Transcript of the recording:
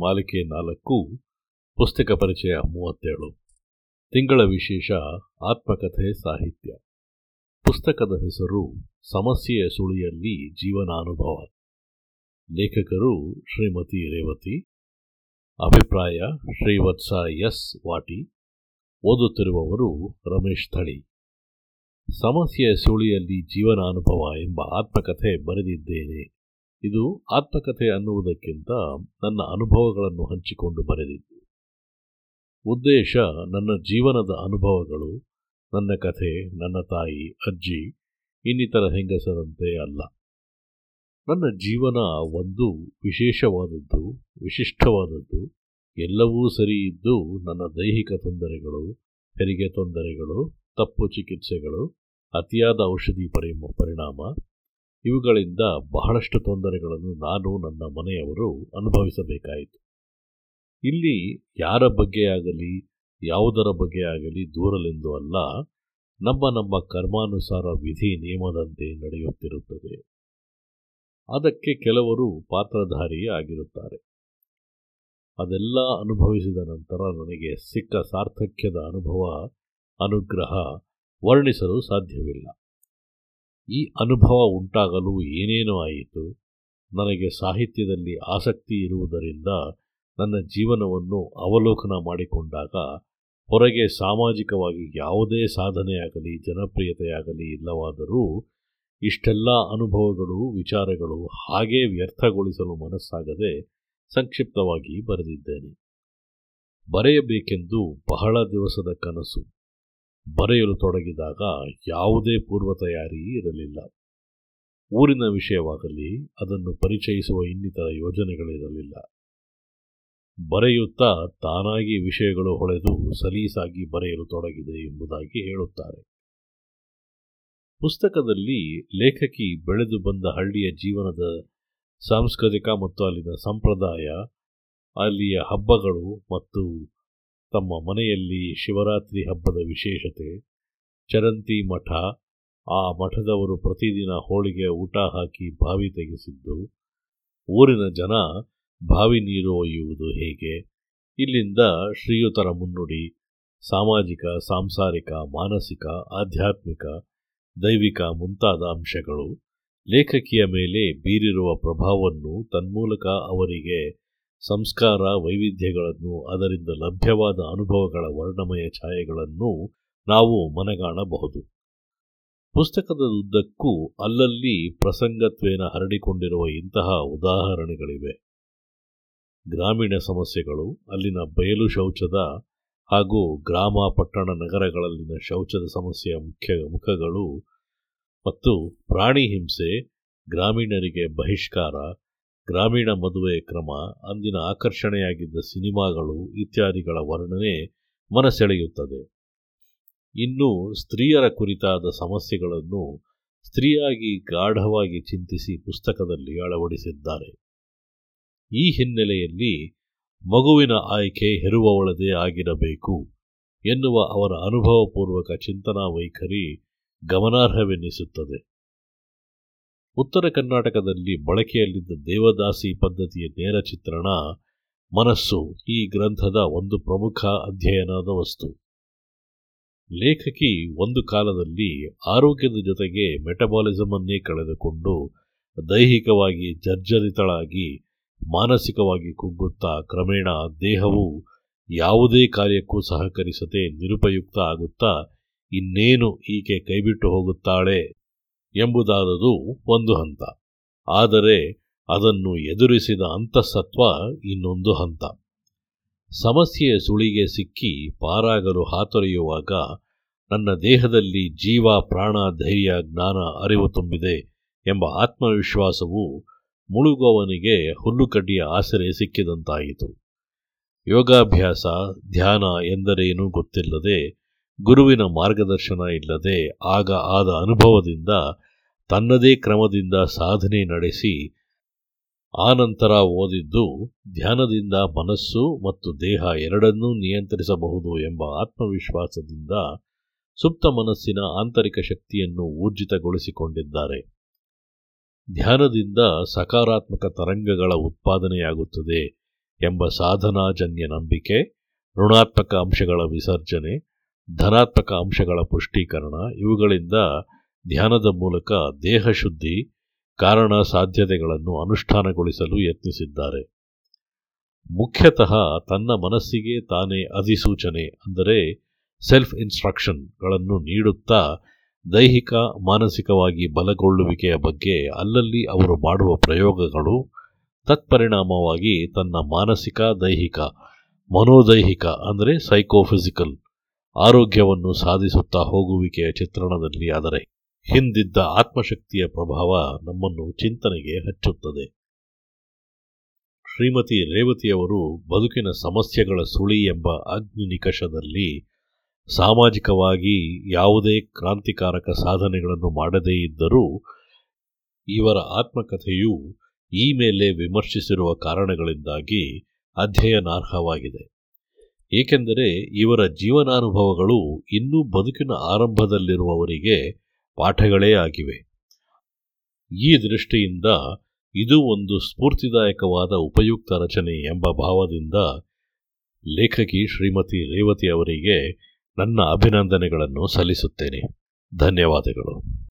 ಮಾಲಿಕೆ ನಾಲ್ಕು, ಪುಸ್ತಕ ಪರಿಚಯ ಮೂವತ್ತೇಳು. ತಿಂಗಳ ವಿಶೇಷ ಆತ್ಮಕಥೆ ಸಾಹಿತ್ಯ. ಪುಸ್ತಕದ ಹೆಸರು ಸಮಸ್ಯೆಯ ಸುಳಿಯಲ್ಲಿ ಜೀವನಾನುಭವ. ಲೇಖಕರು ಶ್ರೀಮತಿ ರೇವತಿ. ಅಭಿಪ್ರಾಯ ಶ್ರೀವತ್ಸ ಎಸ್ ವಾಟಿ. ಓದುತ್ತಿರುವವರು ರಮೇಶ್ ಥಳಿ. ಸಮಸ್ಯೆಯ ಸುಳಿಯಲ್ಲಿ ಜೀವನಾನುಭವ ಎಂಬ ಆತ್ಮಕಥೆ ಬರೆದಿದ್ದೇನೆ. ಇದು ಆತ್ಮಕಥೆ ಅನ್ನುವುದಕ್ಕಿಂತ ನನ್ನ ಅನುಭವಗಳನ್ನು ಹಂಚಿಕೊಂಡು ಬರೆದಿದ್ದು. ಉದ್ದೇಶ ನನ್ನ ಜೀವನದ ಅನುಭವಗಳು, ನನ್ನ ಕಥೆ, ನನ್ನ ತಾಯಿ, ಅಜ್ಜಿ, ಇನ್ನಿತರ ಹೆಂಗಸರಂತೆ ಅಲ್ಲ. ನನ್ನ ಜೀವನ ಒಂದು ವಿಶೇಷವಾದದ್ದು, ವಿಶಿಷ್ಟವಾದದ್ದು, ಎಲ್ಲವೂ ಸರಿ ಇದ್ದು ನನ್ನ ದೈಹಿಕ ತೊಂದರೆಗಳು, ಹೆರಿಗೆ ತೊಂದರೆಗಳು, ತಪ್ಪು ಚಿಕಿತ್ಸೆಗಳು, ಅತಿಯಾದ ಔಷಧಿ ಪರಿಮ ಪರಿಣಾಮ ಇವುಗಳಿಂದ ಬಹಳಷ್ಟು ತೊಂದರೆಗಳನ್ನು ನಾನು ನನ್ನ ಮನೆಯವರು ಅನುಭವಿಸಬೇಕಾಯಿತು. ಇಲ್ಲಿ ಯಾರ ಬಗ್ಗೆಯಾಗಲಿ ಯಾವುದರ ಆಗಲಿ ದೂರಲೆಂದು ಅಲ್ಲ, ನಮ್ಮ ನಮ್ಮ ಕರ್ಮಾನುಸಾರ ವಿಧಿ ನಿಯಮದಂತೆ ನಡೆಯುತ್ತಿರುತ್ತದೆ. ಅದಕ್ಕೆ ಕೆಲವರು ಪಾತ್ರಧಾರಿಯೇ ಆಗಿರುತ್ತಾರೆ. ಅದೆಲ್ಲ ಅನುಭವಿಸಿದ ನಂತರ ನನಗೆ ಸಿಕ್ಕ ಸಾರ್ಥಕ್ಯದ ಅನುಭವ, ಅನುಗ್ರಹ ವರ್ಣಿಸಲು ಸಾಧ್ಯವಿಲ್ಲ. ಈ ಅನುಭವ ಉಂಟಾಗಲು ಏನೇನೋ ಆಯಿತು, ನನಗೆ ಸಾಹಿತ್ಯದಲ್ಲಿ ಆಸಕ್ತಿ ಇರುವುದರಿಂದ ನನ್ನ ಜೀವನವನ್ನು ಅವಲೋಕನ ಮಾಡಿಕೊಂಡಾಗ ಹೊರಗೆ ಸಾಮಾಜಿಕವಾಗಿ ಯಾವುದೇ ಸಾಧನೆಯಾಗಲಿ ಜನಪ್ರಿಯತೆಯಾಗಲಿ ಇಲ್ಲವಾದರೂ ಇಷ್ಟೆಲ್ಲ ಅನುಭವಗಳು, ವಿಚಾರಗಳು ಹಾಗೇ ವ್ಯರ್ಥಗೊಳಿಸಲು ಮನಸ್ಸಾಗದೆ ಸಂಕ್ಷಿಪ್ತವಾಗಿ ಬರೆದಿದ್ದೇನೆ. ಬರೆಯಬೇಕೆಂದು ಬಹಳ ದಿವಸದ ಕನಸು. ಬರೆಯಲು ತೊಡಗಿದಾಗ ಯಾವುದೇ ಪೂರ್ವ ತಯಾರಿ ಇರಲಿಲ್ಲ. ಊರಿನ ವಿಷಯವಾಗಲಿ, ಅದನ್ನು ಪರಿಚಯಿಸುವ ಇನ್ನಿತರ ಯೋಜನೆಗಳಿರಲಿಲ್ಲ. ಬರೆಯುತ್ತಾ ತಾನಾಗಿ ವಿಷಯಗಳು ಹೊಳೆದು ಸಲೀಸಾಗಿ ಬರೆಯಲು ತೊಡಗಿದೆ ಎಂಬುದಾಗಿ ಹೇಳುತ್ತಾರೆ. ಪುಸ್ತಕದಲ್ಲಿ ಲೇಖಕಿ ಬೆಳೆದು ಬಂದ ಹಳ್ಳಿಯ ಜೀವನದ ಸಾಂಸ್ಕೃತಿಕ ಮತ್ತು ಅಲ್ಲಿನ ಸಂಪ್ರದಾಯ, ಅಲ್ಲಿಯ ಹಬ್ಬಗಳು ಮತ್ತು ತಮ್ಮ ಮನೆಯಲ್ಲಿ ಶಿವರಾತ್ರಿ ಹಬ್ಬದ ವಿಶೇಷತೆ, ಚರಂತಿ ಮಠ, ಆ ಮಠದವರು ಪ್ರತಿದಿನ ಹೋಳಿಗೆ ಊಟ ಹಾಕಿ ಬಾವಿ ತೆಗೆಸಿದ್ದು, ಊರಿನ ಜನ ಬಾವಿ ನೀರು ಒಯ್ಯುವುದು ಹೇಗೆ, ಇಲ್ಲಿಂದ ಶ್ರೀಯುತರ ಮುನ್ನುಡಿ, ಸಾಮಾಜಿಕ, ಸಾಂಸಾರಿಕ, ಮಾನಸಿಕ, ಆಧ್ಯಾತ್ಮಿಕ, ದೈವಿಕ ಮುಂತಾದ ಅಂಶಗಳು ಲೇಖಕಿಯ ಮೇಲೆ ಬೀರಿರುವ ಪ್ರಭಾವವನ್ನು ತನ್ಮೂಲಕ ಅವರಿಗೆ ಸಂಸ್ಕಾರ, ವೈವಿಧ್ಯಗಳನ್ನು, ಅದರಿಂದ ಲಭ್ಯವಾದ ಅನುಭವಗಳ ವರ್ಣಮಯ ಛಾಯೆಗಳನ್ನು ನಾವು ಮನಗಾಣಬಹುದು. ಪುಸ್ತಕದ ಉದ್ದಕ್ಕೂ ಅಲ್ಲಲ್ಲಿ ಪ್ರಸಂಗತ್ವೇನ ಹರಡಿಕೊಂಡಿರುವ ಇಂತಹ ಉದಾಹರಣೆಗಳಿವೆ. ಗ್ರಾಮೀಣ ಸಮಸ್ಯೆಗಳು, ಅಲ್ಲಿನ ಬಯಲು ಶೌಚದ ಹಾಗೂ ಗ್ರಾಮ ಪಟ್ಟಣ ನಗರಗಳಲ್ಲಿನ ಶೌಚದ ಸಮಸ್ಯೆಯ ಮುಖ್ಯ ಮುಖಗಳು ಮತ್ತು ಪ್ರಾಣಿ ಹಿಂಸೆ, ಗ್ರಾಮೀಣರಿಗೆ ಬಹಿಷ್ಕಾರ ಗ್ರಾಮೀಣ ಮದುವೆ ಕ್ರಮ, ಅಂದಿನ ಆಕರ್ಷಣೆಯಾಗಿದ್ದ ಸಿನಿಮಾಗಳು ಇತ್ಯಾದಿಗಳ ವರ್ಣನೆ ಮನಸೆಳೆಯುತ್ತದೆ. ಇನ್ನು ಸ್ತ್ರೀಯರ ಕುರಿತಾದ ಸಮಸ್ಯೆಗಳನ್ನು ಸ್ತ್ರೀಯಾಗಿ ಗಾಢವಾಗಿ ಚಿಂತಿಸಿ ಪುಸ್ತಕದಲ್ಲಿ ಅಳವಡಿಸಿದ್ದಾರೆ. ಈ ಹಿನ್ನೆಲೆಯಲ್ಲಿ ಮಗುವಿನ ಆಯ್ಕೆ ಹೆರುವವಳದೇ ಆಗಿರಬೇಕು ಎನ್ನುವ ಅವರ ಅನುಭವಪೂರ್ವಕ ಚಿಂತನಾ ವೈಖರಿ ಗಮನಾರ್ಹವೆನ್ನಿಸುತ್ತದೆ. ಉತ್ತರ ಕರ್ನಾಟಕದಲ್ಲಿ ಬಳಕೆಯಲ್ಲಿದ್ದ ದೇವದಾಸಿ ಪದ್ಧತಿಯ ನೇರ ಚಿತ್ರಣ, ಮನಸ್ಸು, ಈ ಗ್ರಂಥದ ಒಂದು ಪ್ರಮುಖ ಅಧ್ಯಯನದ ವಸ್ತು. ಲೇಖಕಿ ಒಂದು ಕಾಲದಲ್ಲಿ ಆರೋಗ್ಯದ ಜೊತೆಗೆ ಮೆಟಬಾಲಿಸಮ್ ಅನ್ನೇ ಕಳೆದುಕೊಂಡು ದೈಹಿಕವಾಗಿ ಜರ್ಜರಿತಳಾಗಿ, ಮಾನಸಿಕವಾಗಿ ಕುಗ್ಗುತ್ತಾ ಕ್ರಮೇಣ ದೇಹವು ಯಾವುದೇ ಕಾರ್ಯಕ್ಕೂ ಸಹಕರಿಸದೆ ನಿರುಪಯುಕ್ತ ಆಗುತ್ತಾ ಇನ್ನೇನು ಈಕೆ ಕೈಬಿಟ್ಟು ಹೋಗುತ್ತಾಳೆ? ಎಂಬುದಾದದು ಒಂದು ಹಂತ. ಆದರೆ ಅದನ್ನು ಎದುರಿಸಿದ ಅಂತಸತ್ವ ಇನ್ನೊಂದು ಹಂತ. ಸಮಸ್ಯೆಯ ಸುಳಿಗೆ ಸಿಕ್ಕಿ ಪಾರಾಗಲು ಹಾತೊರೆಯುವಾಗ ನನ್ನ ದೇಹದಲ್ಲಿ ಜೀವ, ಪ್ರಾಣ, ಧೈರ್ಯ, ಜ್ಞಾನ ಅರಿವು ತುಂಬಿದೆ ಎಂಬ ಆತ್ಮವಿಶ್ವಾಸವು ಮುಳುಗುವವನಿಗೆ ಹುಲ್ಲುಕಡ್ಡಿಯ ಆಸರೆ ಸಿಕ್ಕಿದಂತಾಯಿತು. ಯೋಗಾಭ್ಯಾಸ, ಧ್ಯಾನ ಎಂದರೇನೂ ಗೊತ್ತಿಲ್ಲದೆ ಗುರುವಿನ ಮಾರ್ಗದರ್ಶನ ಇಲ್ಲದೆ ಆಗ ಆದ ಅನುಭವದಿಂದ ತನ್ನದೇ ಕ್ರಮದಿಂದ ಸಾಧನೆ ನಡೆಸಿ, ಆನಂತರ ಓದಿದ್ದು ಧ್ಯಾನದಿಂದ ಮನಸ್ಸು ಮತ್ತು ದೇಹ ಎರಡನ್ನೂ ನಿಯಂತ್ರಿಸಬಹುದು ಎಂಬ ಆತ್ಮವಿಶ್ವಾಸದಿಂದ ಸುಪ್ತ ಮನಸ್ಸಿನ ಆಂತರಿಕ ಶಕ್ತಿಯನ್ನು ಊರ್ಜಿತಗೊಳಿಸಿಕೊಂಡಿದ್ದಾರೆ. ಧ್ಯಾನದಿಂದ ಸಕಾರಾತ್ಮಕ ತರಂಗಗಳ ಉತ್ಪಾದನೆಯಾಗುತ್ತದೆ ಎಂಬ ಸಾಧನಾಜನ್ಯ ನಂಬಿಕೆ, ಋಣಾತ್ಮಕ ಅಂಶಗಳ ವಿಸರ್ಜನೆ, ಧನಾತ್ಮಕ ಅಂಶಗಳ ಪುಷ್ಟೀಕರಣ ಇವುಗಳಿಂದ ಧ್ಯಾನದ ಮೂಲಕ ದೇಹಶುದ್ಧಿ ಕಾರಣ ಸಾಧ್ಯತೆಗಳನ್ನು ಅನುಷ್ಠಾನಗೊಳಿಸಲು ಯತ್ನಿಸಿದ್ದಾರೆ. ಮುಖ್ಯತಃ ತನ್ನ ಮನಸ್ಸಿಗೆ ತಾನೇ ಅಧಿಸೂಚನೆ, ಅಂದರೆ ಸೆಲ್ಫ್ ಇನ್ಸ್ಟ್ರಕ್ಷನ್ಗಳನ್ನು ನೀಡುತ್ತಾ ದೈಹಿಕ, ಮಾನಸಿಕವಾಗಿ ಬಲಗೊಳ್ಳುವಿಕೆಯ ಬಗ್ಗೆ ಅಲ್ಲಲ್ಲಿ ಅವರು ಮಾಡುವ ಪ್ರಯೋಗಗಳು ತತ್ಪರಿಣಾಮವಾಗಿ ತನ್ನ ಮಾನಸಿಕ, ದೈಹಿಕ, ಮನೋದೈಹಿಕ, ಅಂದರೆ ಸೈಕೋಫಿಸಿಕಲ್ ಆರೋಗ್ಯವನ್ನು ಸಾಧಿಸುತ್ತಾ ಹೋಗುವಿಕೆಯ ಚಿತ್ರಣದಲ್ಲಿ ಅದರ ಹಿಂದಿದ್ದ ಆತ್ಮಶಕ್ತಿಯ ಪ್ರಭಾವ ನಮ್ಮನ್ನು ಚಿಂತನೆಗೆ ಹಚ್ಚುತ್ತದೆ. ಶ್ರೀಮತಿ ರೇವತಿಯವರು ಬದುಕಿನ ಸಮಸ್ಯೆಗಳ ಸುಳಿ ಎಂಬ ಅಗ್ನಿ ನಿಕಷದಲ್ಲಿ ಸಾಮಾಜಿಕವಾಗಿ ಯಾವುದೇ ಕ್ರಾಂತಿಕಾರಕ ಸಾಧನೆಗಳನ್ನು ಮಾಡದೇ ಇದ್ದರೂ ಇವರ ಆತ್ಮಕಥೆಯು ಈ ಮೇಲೆ ವಿಮರ್ಶಿಸಿರುವ ಕಾರಣಗಳಿಂದಾಗಿ ಅಧ್ಯಯನಾರ್ಹವಾಗಿದೆ. ಏಕೆಂದರೆ ಇವರ ಜೀವನಾನುಭವಗಳು ಇನ್ನೂ ಬದುಕಿನ ಆರಂಭದಲ್ಲಿರುವವರಿಗೆ ಪಾಠಗಳೇ ಆಗಿವೆ. ಈ ದೃಷ್ಟಿಯಿಂದ ಇದು ಒಂದು ಸ್ಫೂರ್ತಿದಾಯಕವಾದ ಉಪಯುಕ್ತ ರಚನೆ ಎಂಬ ಭಾವದಿಂದ ಲೇಖಕಿ ಶ್ರೀಮತಿ ರೇವತಿ ಅವರಿಗೆ ನನ್ನ ಅಭಿನಂದನೆಗಳನ್ನು ಸಲ್ಲಿಸುತ್ತೇನೆ. ಧನ್ಯವಾದಗಳು.